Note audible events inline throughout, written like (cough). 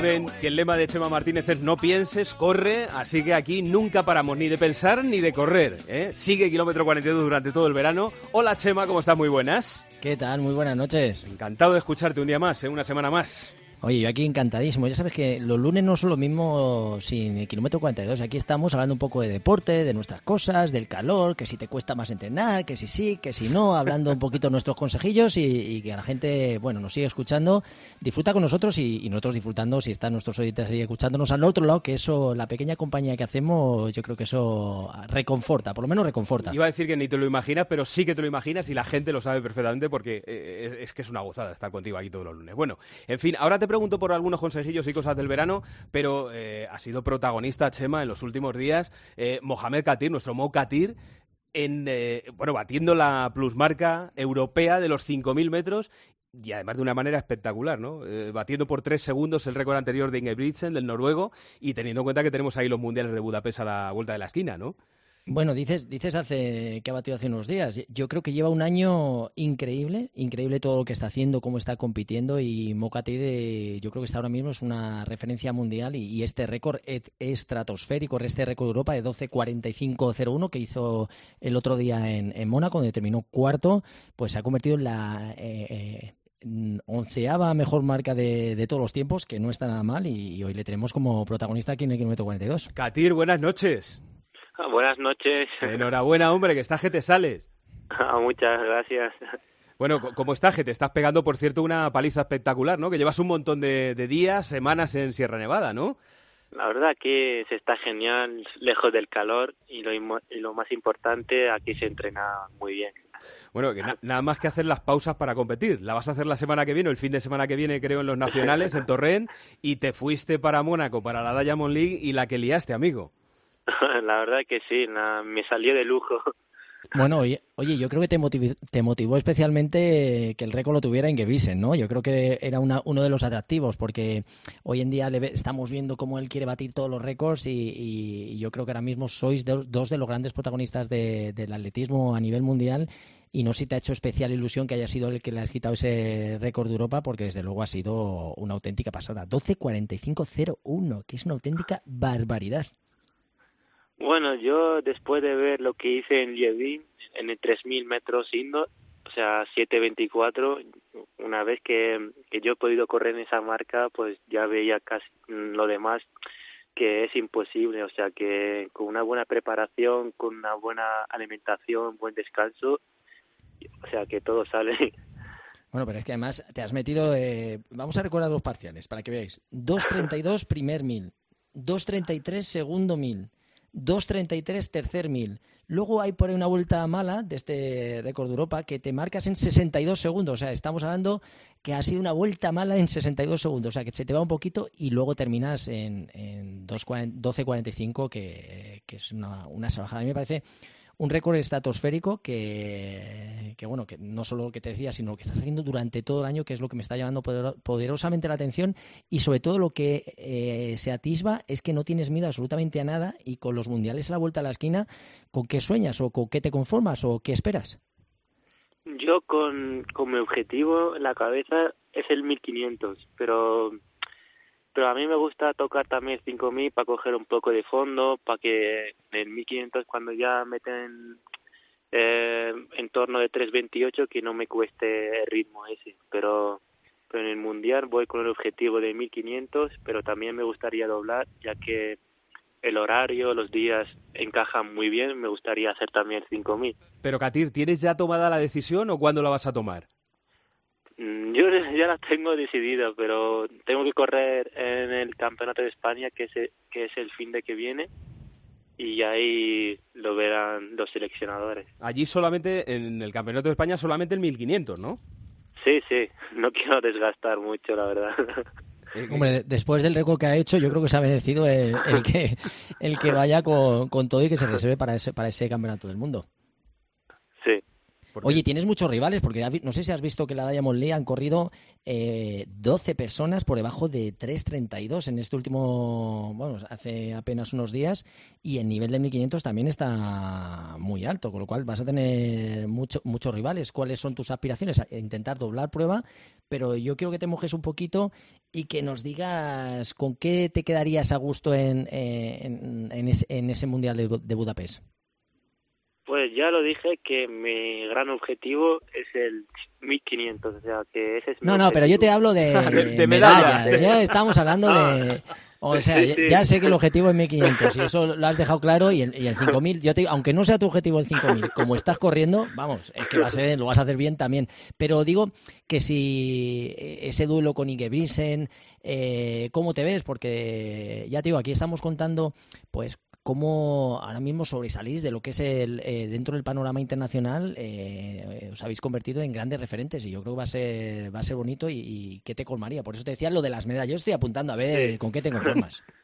Saben que el lema de Chema Martínez es no pienses, corre, así que aquí nunca paramos ni de pensar ni de correr. ¿eh? Sigue kilómetro 42 durante todo el verano. Hola Chema, ¿cómo estás? Muy buenas. ¿Qué tal? Muy buenas noches. Encantado de escucharte un día más, ¿eh? una semana más. Oye, yo aquí encantadísimo. Ya sabes que los lunes no son lo mismo sin el kilómetro 42. Aquí estamos hablando un poco de deporte, de nuestras cosas, del calor, que si te cuesta más entrenar, que si sí, que si no, hablando un poquito nuestros consejillos y, que la gente, bueno, nos sigue escuchando, disfruta con nosotros y, nosotros disfrutando si están nuestros oyentes ahí escuchándonos al otro lado, que eso, la pequeña compañía que hacemos, yo creo que eso reconforta, por lo menos reconforta. Iba a decir que ni te lo imaginas, pero sí que te lo imaginas y la gente lo sabe perfectamente porque eh, es, que es una gozada estar contigo aquí todos los lunes. Bueno, en fin, ahora te pregunto por algunos consejillos y cosas del verano, pero eh, ha sido protagonista Chema en los últimos días eh, Mohamed Katir, nuestro Mo Katir, en, eh, bueno, batiendo la plusmarca europea de los 5.000 metros y además de una manera espectacular, ¿no? batiendo por tres segundos el récord anterior de Ingebrigtsen, del noruego, y teniendo en cuenta que tenemos ahí los mundiales de Budapest a la vuelta de la esquina, ¿no? Bueno, dices, dices hace que ha batido hace unos días. Yo creo que lleva un año increíble, increíble todo lo que está haciendo, cómo está compitiendo y Mokatir eh, yo creo que está ahora mismo es una referencia mundial y, este récord es estratosférico, este récord de Europa de 12.45.01 que hizo el otro día en, Mónaco, donde terminó cuarto, pues se ha convertido en la eh, eh, onceava mejor marca de, todos los tiempos, que no está nada mal y, hoy le tenemos como protagonista aquí en el kilómetro 42. Katir, buenas noches. Buenas noches. Enhorabuena, hombre, que estás que te sales. (laughs) Ah, muchas gracias. Bueno, ¿cómo estás? Que te estás pegando, por cierto, una paliza espectacular, ¿no? Que llevas un montón de, días, semanas en Sierra Nevada, ¿no? La verdad que se está genial, lejos del calor y lo, y lo más importante, aquí se entrena muy bien. Bueno, que nada más que hacer las pausas para competir. La vas a hacer la semana que viene, o el fin de semana que viene, creo, en los (laughs) nacionales, en Torrent, y te fuiste para Mónaco, para la Diamond League, y la que liaste, amigo. (laughs) la verdad que sí, me salió de lujo. (laughs) Bueno, oye, oye, yo creo que te motivó, te motivó especialmente que el récord lo tuviera en Gevisen, ¿no? Yo creo que era una, uno de los atractivos, porque hoy en día estamos viendo cómo él quiere batir todos los récords y, yo creo que ahora mismo sois dos de los grandes protagonistas del atletismo a nivel mundial y no sé si te ha hecho especial ilusión que haya sido el que le has quitado ese récord de Europa, porque desde luego ha sido una auténtica pasada. 12.45.01, que es una auténtica barbaridad. Bueno, yo después de ver lo que hice en Lievin, en el 3000 metros indoor, o sea, 7.24, una vez que, yo he podido correr en esa marca, pues ya veía casi lo demás que es imposible, o sea que con una buena preparación, con una buena alimentación, buen descanso, o sea que todo sale. Bueno, pero es que además te has metido, eh, vamos a recordar los parciales para que veáis, 2.32 primer mil, 2.33 segundo mil, 2.33 tercer mil. Luego hay por ahí una vuelta mala de este récord de Europa que te marcas en 62 segundos. O sea, estamos hablando que ha sido una vuelta mala en 62 segundos. O sea, que se te va un poquito y luego terminas en, en 12.45, que, que es una, una salvajada. A mí me parece un récord estratosférico que, que, bueno, que no solo lo que te decía, sino lo que estás haciendo durante todo el año, que es lo que me está llamando poderosamente la atención y sobre todo lo que eh, se atisba es que no tienes miedo absolutamente a nada y con los mundiales a la vuelta a la esquina, ¿con qué sueñas o con qué te conformas o qué esperas? Yo con, con mi objetivo en la cabeza es el 1500, pero pero a mí me gusta tocar también 5000 para coger un poco de fondo, para que en el 1500 cuando ya meten eh, en torno de 328 que no me cueste el ritmo ese, pero pero en el mundial voy con el objetivo de 1500, pero también me gustaría doblar ya que el horario, los días encajan muy bien, me gustaría hacer también 5000. Pero Katir, ¿tienes ya tomada la decisión o cuándo la vas a tomar? Mm, yo (laughs) ya la tengo decidida, pero tengo que correr en el Campeonato de España, que es, el, que es el fin de que viene, y ahí lo verán los seleccionadores. Allí solamente, en el Campeonato de España, solamente el 1500, ¿no? Sí, sí, no (laughs) quiero desgastar mucho, la verdad. (laughs) Eh, Hombre, después del récord que ha hecho, yo creo que se ha merecido el, que, el que vaya con, con todo y que se reserve para ese, para ese Campeonato del Mundo. Oye, tienes muchos rivales, porque no sé si has visto que la Diamond League han corrido eh, 12 personas por debajo de 3.32 en este último, bueno, hace apenas unos días, y el nivel de 1500 también está muy alto, con lo cual vas a tener mucho, muchos rivales. ¿Cuáles son tus aspiraciones? intentar doblar prueba, pero yo quiero que te mojes un poquito y que nos digas con qué te quedarías a gusto en, eh, en, ese, Mundial de Budapest. Pues ya lo dije que mi gran objetivo es el 1500, o sea que ese es mi No, no, pero yo te hablo de, (laughs) de, medallas. Ya estamos hablando de... O sea, ya, sé que el objetivo es 1500 y eso lo has dejado claro y el, y el 5000, yo te aunque no sea tu objetivo el 5000, como estás corriendo, vamos, es que va a ser, lo vas a hacer bien también. Pero digo que si ese duelo con Ingebrigtsen, eh, ¿cómo te ves? Porque ya te digo, aquí estamos contando pues cómo ahora mismo sobresalís de lo que es el eh, dentro del panorama internacional eh, os habéis convertido en grandes referentes y yo creo que va a ser va a ser bonito y, que te colmaría por eso te decía lo de las medallas. Yo estoy apuntando a ver con qué te conformas. (laughs)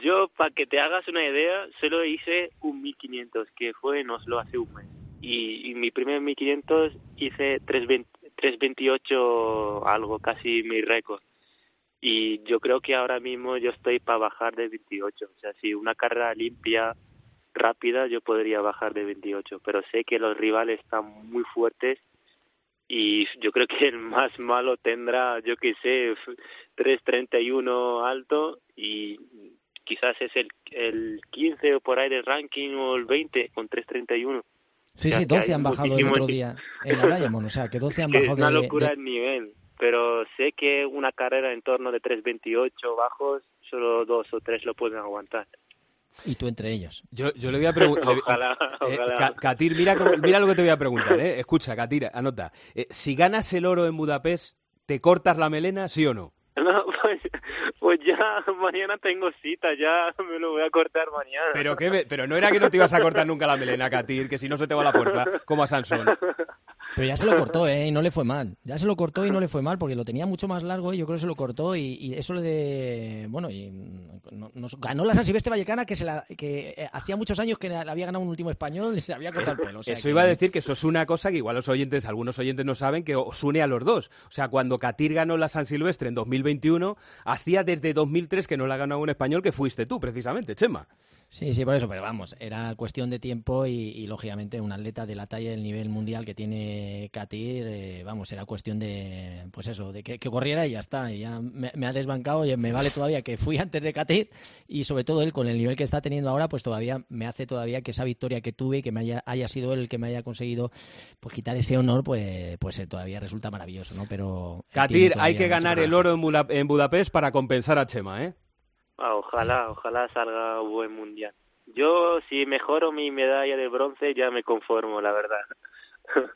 Yo para que te hagas una idea solo hice un 1500 que fue en Oslo hace un mes. Y, y mi primer 1500 hice 328 algo casi mi récord y yo creo que ahora mismo yo estoy para bajar de 28. O sea, si una carrera limpia, rápida, yo podría bajar de 28, pero sé que los rivales están muy fuertes y yo creo que el más malo tendrá, yo que sé, 3.31 alto y quizás es el, el 15 o por ahí del ranking o el 20 con 3.31. Sí, sí, 12 han bajado el otro día en la Diamond, o sea, que 12 han (laughs) bajado es una locura el nivel pero sé que una carrera en torno de 3.28 bajos, solo dos o tres lo pueden aguantar. Y tú entre ellos. Yo, yo le voy a preguntar. (laughs) ojalá, eh, Katir, mira, mira lo que te voy a preguntar. ¿eh? Escucha, Katir, anota. Eh, si ganas el oro en Budapest, ¿te cortas la melena, sí o no? (laughs) No, pues, pues ya mañana tengo cita, ya me lo voy a cortar mañana. Pero, qué, pero no era que no te ibas a cortar nunca la melena, Katir, que si no se te va la puerta, como a Sansón. (laughs) Pero ya se lo cortó, ¿eh? Y no le fue mal. Ya se lo cortó y no le fue mal, porque lo tenía mucho más largo y yo creo que se lo cortó y, eso le de... Bueno, y nos ganó la San Silvestre Vallecana que, se la, que eh, hacía muchos años que le había ganado un último español y se había cortado el pelo. eso iba a decir que eso es una cosa que igual los oyentes, algunos oyentes no saben, que os une a los dos. O sea, cuando Catir ganó la San Silvestre en 2021, hacía desde 2003 que no la ganó un español, que fuiste tú, precisamente, Chema. Sí, sí, por eso, pero vamos, era cuestión de tiempo y, lógicamente un atleta de la talla del nivel mundial que tiene Katir, eh, vamos, era cuestión de, pues eso, de que, corriera y ya está, y ya me, ha desbancado y me vale todavía que fui antes de Katir y sobre todo él con el nivel que está teniendo ahora, pues todavía me hace todavía que esa victoria que tuve y que me haya, haya sido él el que me haya conseguido pues quitar ese honor, pues, pues eh, todavía resulta maravilloso, ¿no? Pero... Katir, hay que ganar el oro en Budapest para compensar a Chema, ¿eh? Ah, ojalá, ojalá salga un buen mundial. Yo, si mejoro mi medalla de bronce, ya me conformo, la verdad. (laughs)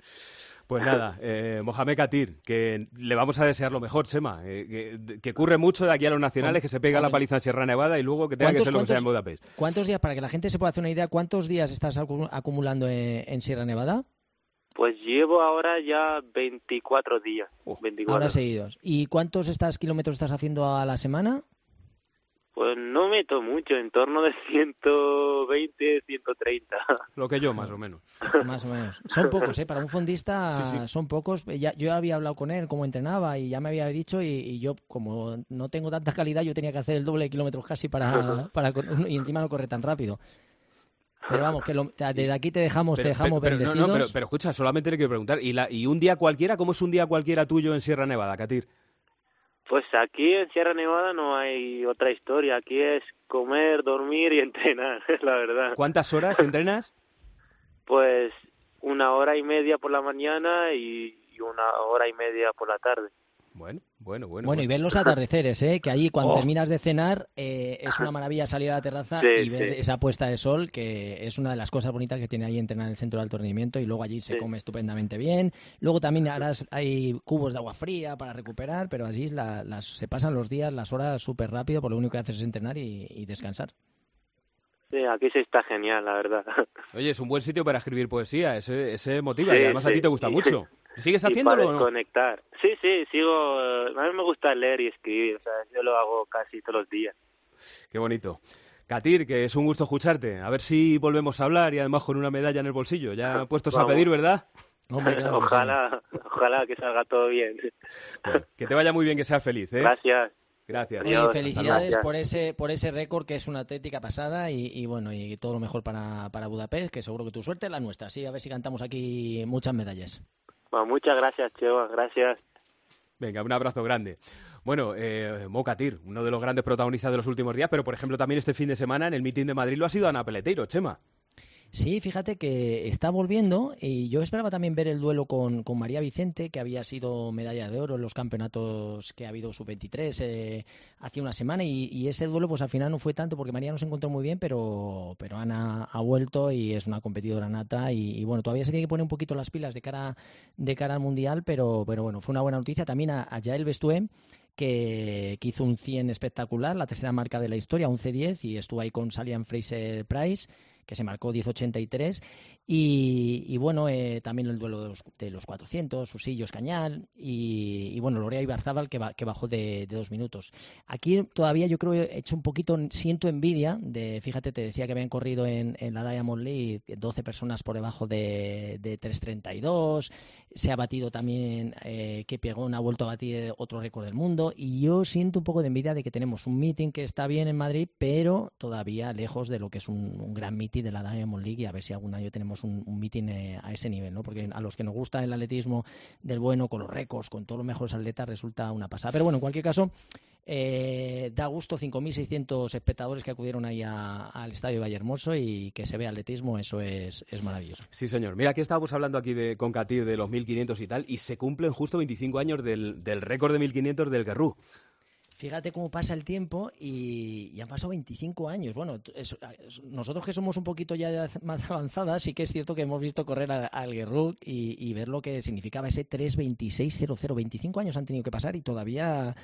Pues nada, eh, Mohamed Katir, que le vamos a desear lo mejor, Chema. Eh, que, ocurre mucho de aquí a los nacionales, que se pega la paliza en Sierra Nevada y luego que tenga que ser lo que sea en Budapest. ¿Cuántos días, para que la gente se pueda hacer una idea, cuántos días estás acumulando en, Sierra Nevada? Pues llevo ahora ya 24 días. 24. Ahora seguidos. ¿Y cuántos estás, kilómetros estás haciendo a la semana? Pues no meto mucho, en torno de (laughs) 120, 130. Lo que yo, más o menos. (laughs) Más o menos. Son pocos, ¿eh? Para un fondista son pocos. Ya, yo había hablado con él, cómo entrenaba, y ya me había dicho, y, yo, como no tengo tanta calidad, yo tenía que hacer el doble de kilómetros casi para, (laughs) para... Y encima no corre tan rápido. Pero vamos, que desde aquí te dejamos, te dejamos pero, No, pero, pero, escucha, solamente le quiero preguntar, ¿y, la, ¿y un día cualquiera? ¿Cómo es un día cualquiera tuyo en Sierra Nevada, Katir? Pues aquí en Sierra Nevada no hay otra historia. Aquí es comer, dormir y (laughs) entrenar, la verdad. ¿Cuántas horas entrenas? Pues una hora y media por la mañana y una hora y media por la tarde. Bueno, bueno, bueno. Bueno, y ver los atardeceres, ¿eh? que allí cuando oh. terminas de cenar eh, es una maravilla salir a la terraza y ver esa puesta de sol, que es una de las cosas bonitas que tiene ahí entrenar en el centro de alto rendimiento y luego allí se come estupendamente bien. Luego también harás, hay cubos de agua fría para recuperar, pero allí las, se pasan los días, las horas súper rápido, por lo único que haces es entrenar y, descansar. Sí, aquí se está genial, la verdad. Oye, es un buen sitio para escribir poesía, ese, ese motiva y además a ti te gusta mucho. (laughs) ¿Sigues haciéndolo o no? conectar. Sí, sí, sigo. A mí me gusta leer y escribir, o sea, yo lo hago casi todos los días. Qué bonito. Katir, que es un gusto escucharte. A ver si volvemos a hablar y además con una medalla en el bolsillo. Ya (laughs) puestos a pedir, ¿verdad? (laughs) ojalá, ojalá que salga todo bien. que te vaya muy bien, que seas feliz. ¿eh? Gracias. Gracias. Y felicidades por ese por ese récord que es una tética pasada y, bueno, y todo lo mejor para, para Budapest, que seguro que tu suerte es la nuestra. Sí, a ver si cantamos aquí muchas medallas. Muchas gracias, Cheva, gracias. Venga, un abrazo grande. Bueno, eh, Mocatir, uno de los grandes protagonistas de los últimos días, pero por ejemplo también este fin de semana en el mitin de Madrid lo ha sido Ana Peleteiro, Chema. Sí, fíjate que está volviendo y yo esperaba también ver el duelo con, María Vicente, que había sido medalla de oro en los campeonatos que ha habido sub-23 eh, hace una semana y, ese duelo pues al final no fue tanto porque María no se encontró muy bien, pero, pero Ana ha vuelto y es una competidora nata y, bueno, todavía se tiene que poner un poquito las pilas de cara, de cara al Mundial, pero, pero bueno, fue una buena noticia. También a, a Yael Bestué, que, hizo un 100 espectacular, la tercera marca de la historia, un C10 y estuvo ahí con Salian Fraser Price que se marcó 10.83. Y, y bueno, eh, también el duelo de los, de los 400, Susillos Cañal y, y bueno, Lorea Ibarzábal que, que bajó de, dos minutos. Aquí todavía yo creo he hecho un poquito, siento envidia de, fíjate, te decía que habían corrido en, en la Diamond League 12 personas por debajo de, de 3.32, se ha batido también eh, que Pegón ha vuelto a batir otro récord del mundo y yo siento un poco de envidia de que tenemos un meeting que está bien en Madrid, pero todavía lejos de lo que es un, un gran meeting de la Diamond League y a ver si algún año tenemos un, un meeting eh, a ese nivel, ¿no? Porque a los que nos gusta el atletismo del bueno, con los récords, con todos los mejores atletas, resulta una pasada. Pero bueno, en cualquier caso, eh, da gusto 5.600 espectadores que acudieron ahí al estadio Vallehermoso y que se ve atletismo, eso es, es maravilloso. Sí, señor. Mira, aquí estábamos hablando aquí de Concatir de los 1.500 y tal, y se cumplen justo 25 años del, del récord de 1.500 del Garrú. Fíjate cómo pasa el tiempo y, han pasado 25 años. Bueno, nosotros que somos un poquito ya más (laughs) avanzadas, sí que es cierto que hemos visto correr al Gerruk y, ver lo que significaba ese 3.26.00. 25 años han tenido que pasar y todavía,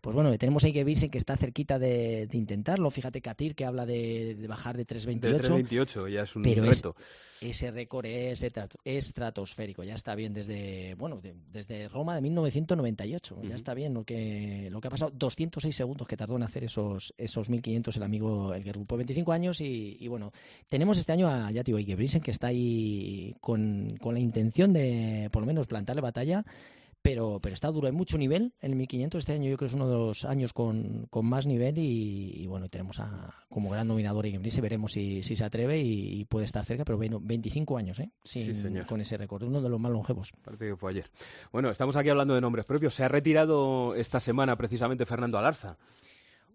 pues bueno, tenemos ahí que que está cerquita de, intentarlo. Fíjate Katir que habla de, bajar de 3.28. De 3.28 ya es un reto ese récord es estratosférico. Ya está bien desde, bueno, desde Roma de 1998. Ya está bien lo que, lo que ha pasado. 206 segundos que tardó en hacer esos, esos 1500 el amigo el grupo 25 años y, bueno, tenemos este año a Yati Brisen que está ahí con, con la intención de por lo menos plantarle batalla pero, pero está duro. Hay mucho nivel en el 1500. Este año yo creo que es uno de los años con, con más nivel y, bueno, tenemos a, como gran nominador y veremos si, si se atreve y, puede estar cerca, pero bueno, 25 años, ¿eh? sí, señor. Con ese récord, uno de los más longevos. Parece que fue ayer. Bueno, estamos aquí hablando de nombres propios. Se ha retirado esta semana precisamente Fernando Alarza.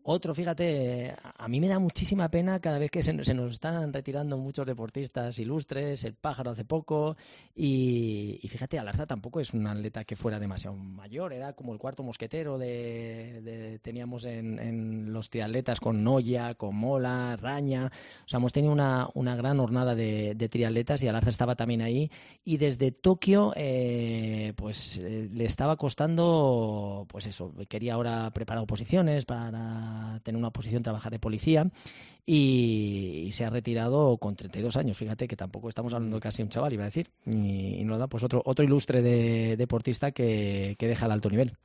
Otro, fíjate, a mí me da muchísima pena cada vez que se, nos están retirando muchos deportistas ilustres, el pájaro hace poco, y, fíjate, Alarza tampoco es un atleta que fuera demasiado mayor, era como el cuarto mosquetero de, teníamos en, los triatletas con Noya, con Mola, Raña, o sea, hemos tenido una, una gran jornada de, triatletas y Alarza estaba también ahí, y desde Tokio, eh, pues eh, le estaba costando, pues eso, quería ahora preparar oposiciones para tener una posición, trabajar de policía y, se ha retirado con 32 años. Fíjate que tampoco estamos hablando de casi un chaval, iba a decir. Y, nos da pues otro, otro ilustre de, deportista que, que deja el alto nivel.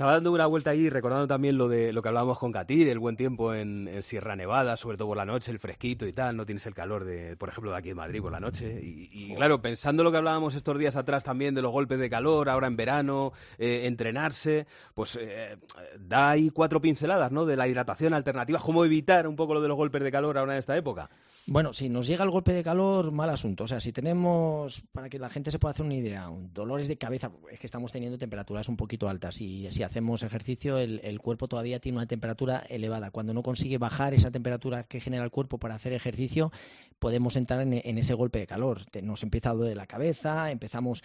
Estaba dando una vuelta ahí, recordando también lo de lo que hablábamos con Katir, el buen tiempo en, Sierra Nevada, sobre todo por la noche, el fresquito y tal, no tienes el calor de, por ejemplo, de aquí en Madrid por la noche. Y, claro, pensando lo que hablábamos estos días atrás también de los golpes de calor, ahora en verano, eh, entrenarse, pues eh, da ahí cuatro pinceladas, ¿no? De la hidratación alternativa, cómo evitar un poco lo de los golpes de calor ahora en esta época. Bueno, si nos llega el golpe de calor, mal asunto. O sea, si tenemos, para que la gente se pueda hacer una idea, dolores de cabeza, es que estamos teniendo temperaturas un poquito altas y si hacemos ejercicio, el, cuerpo todavía tiene una temperatura elevada. Cuando no consigue bajar esa temperatura que genera el cuerpo para hacer ejercicio, podemos entrar en, en ese golpe de calor. Nos empieza a doler la cabeza, empezamos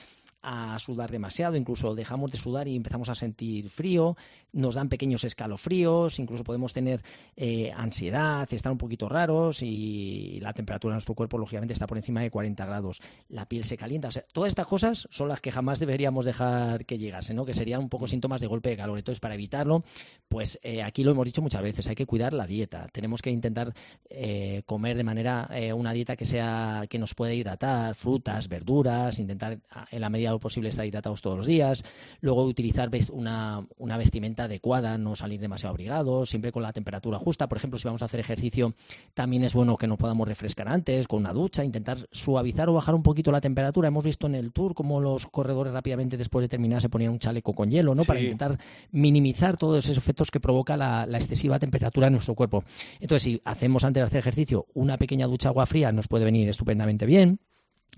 a sudar demasiado, incluso dejamos de sudar y empezamos a sentir frío, nos dan pequeños escalofríos, incluso podemos tener eh, ansiedad, estar un poquito raros y la temperatura de nuestro cuerpo lógicamente está por encima de 40 grados, la piel se calienta, todas estas cosas son las que jamás deberíamos dejar que llegasen, ¿no? que serían un poco síntomas de golpe de calor. Entonces, para evitarlo, pues eh, aquí lo hemos dicho muchas veces, hay que cuidar la dieta. Tenemos que intentar eh, comer de manera, una dieta que sea, que nos pueda hidratar, frutas, verduras, intentar en la medida de lo posible estar hidratados todos los días. Luego utilizar una, una vestimenta adecuada, no salir demasiado abrigados, siempre con la temperatura justa. Por ejemplo, si vamos a hacer ejercicio, también es bueno que nos podamos refrescar antes, con una ducha, intentar suavizar o bajar un poquito la temperatura. Hemos visto en el tour cómo los corredores rápidamente después de terminar se ponían un chaleco con hielo, ¿no? Para intentar minimizar todos esos efectos que provoca la, excesiva temperatura en nuestro cuerpo. Entonces, si hacemos antes de hacer ejercicio una pequeña ducha agua fría, nos puede venir estupendamente bien.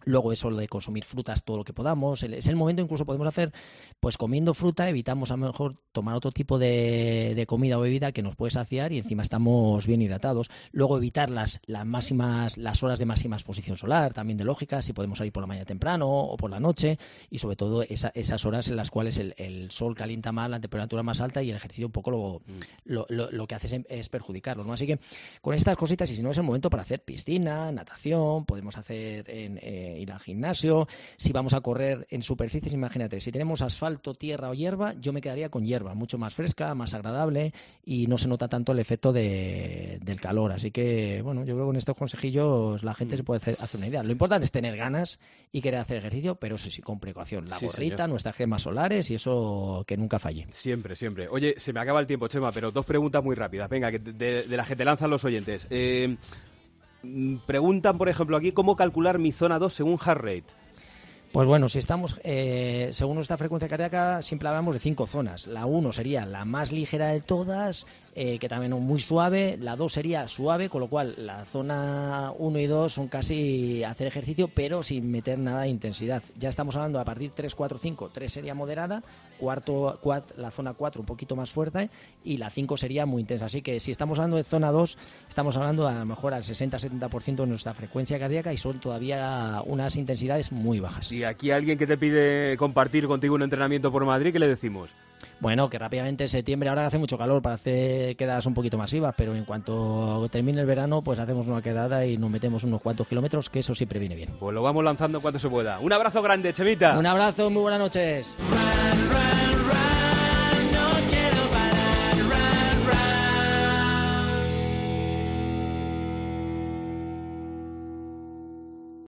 Luego eso lo de consumir frutas todo lo que podamos. Es el momento incluso podemos hacer, pues comiendo fruta, evitamos a lo mejor tomar otro tipo de, comida o bebida que nos puede saciar y encima estamos bien hidratados. Luego evitar las, las máximas, las horas de máxima exposición solar, también de lógica, si podemos salir por la mañana temprano o por la noche y sobre todo esas horas en las cuales el, sol calienta más, la temperatura más alta y el ejercicio un poco lo, mm. lo, que hace es, perjudicarlo. ¿no? Así que con estas cositas y si no es el momento para hacer piscina, natación, podemos hacer en ir al gimnasio, si vamos a correr en superficies, imagínate, si tenemos asfalto, tierra o hierba, yo me quedaría con hierba, mucho más fresca, más agradable y no se nota tanto el efecto de, del calor. Así que, bueno, yo creo que con estos consejillos la gente se puede hacer, una idea. Lo importante es tener ganas y querer hacer ejercicio, pero eso sí, con precaución. La gorrita, nuestras gemas solares y eso que nunca falle. Siempre, siempre. Oye, se me acaba el tiempo, Chema, pero dos preguntas muy rápidas. Venga, de, de las que te lanzan los oyentes. Eh, Mm, preguntan, por ejemplo, aquí cómo calcular mi zona 2 según heart rate. Pues bueno, si estamos, eh, según nuestra frecuencia cardíaca, siempre hablamos de cinco zonas. La 1 sería la más ligera de todas, eh, que también es muy suave. La 2 sería suave, con lo cual la zona 1 y 2 son casi hacer ejercicio, pero sin meter nada de intensidad. Ya estamos hablando a partir 3, 4, 5. 3 sería moderada, cuarto, la zona 4 un poquito más fuerte y la 5 sería muy intensa. Así que si estamos hablando de zona 2, estamos hablando a lo mejor al 60-70% de nuestra frecuencia cardíaca y son todavía unas intensidades muy bajas. Y aquí alguien que te pide compartir contigo un entrenamiento por Madrid, ¿qué le decimos? Bueno, que rápidamente en septiembre, ahora hace mucho calor para hacer quedadas un poquito masivas, pero en cuanto termine el verano, pues hacemos una quedada y nos metemos unos cuantos kilómetros, que eso siempre viene bien. Pues lo vamos lanzando cuanto se pueda. Un abrazo grande, Chevita. Un abrazo, muy buenas noches.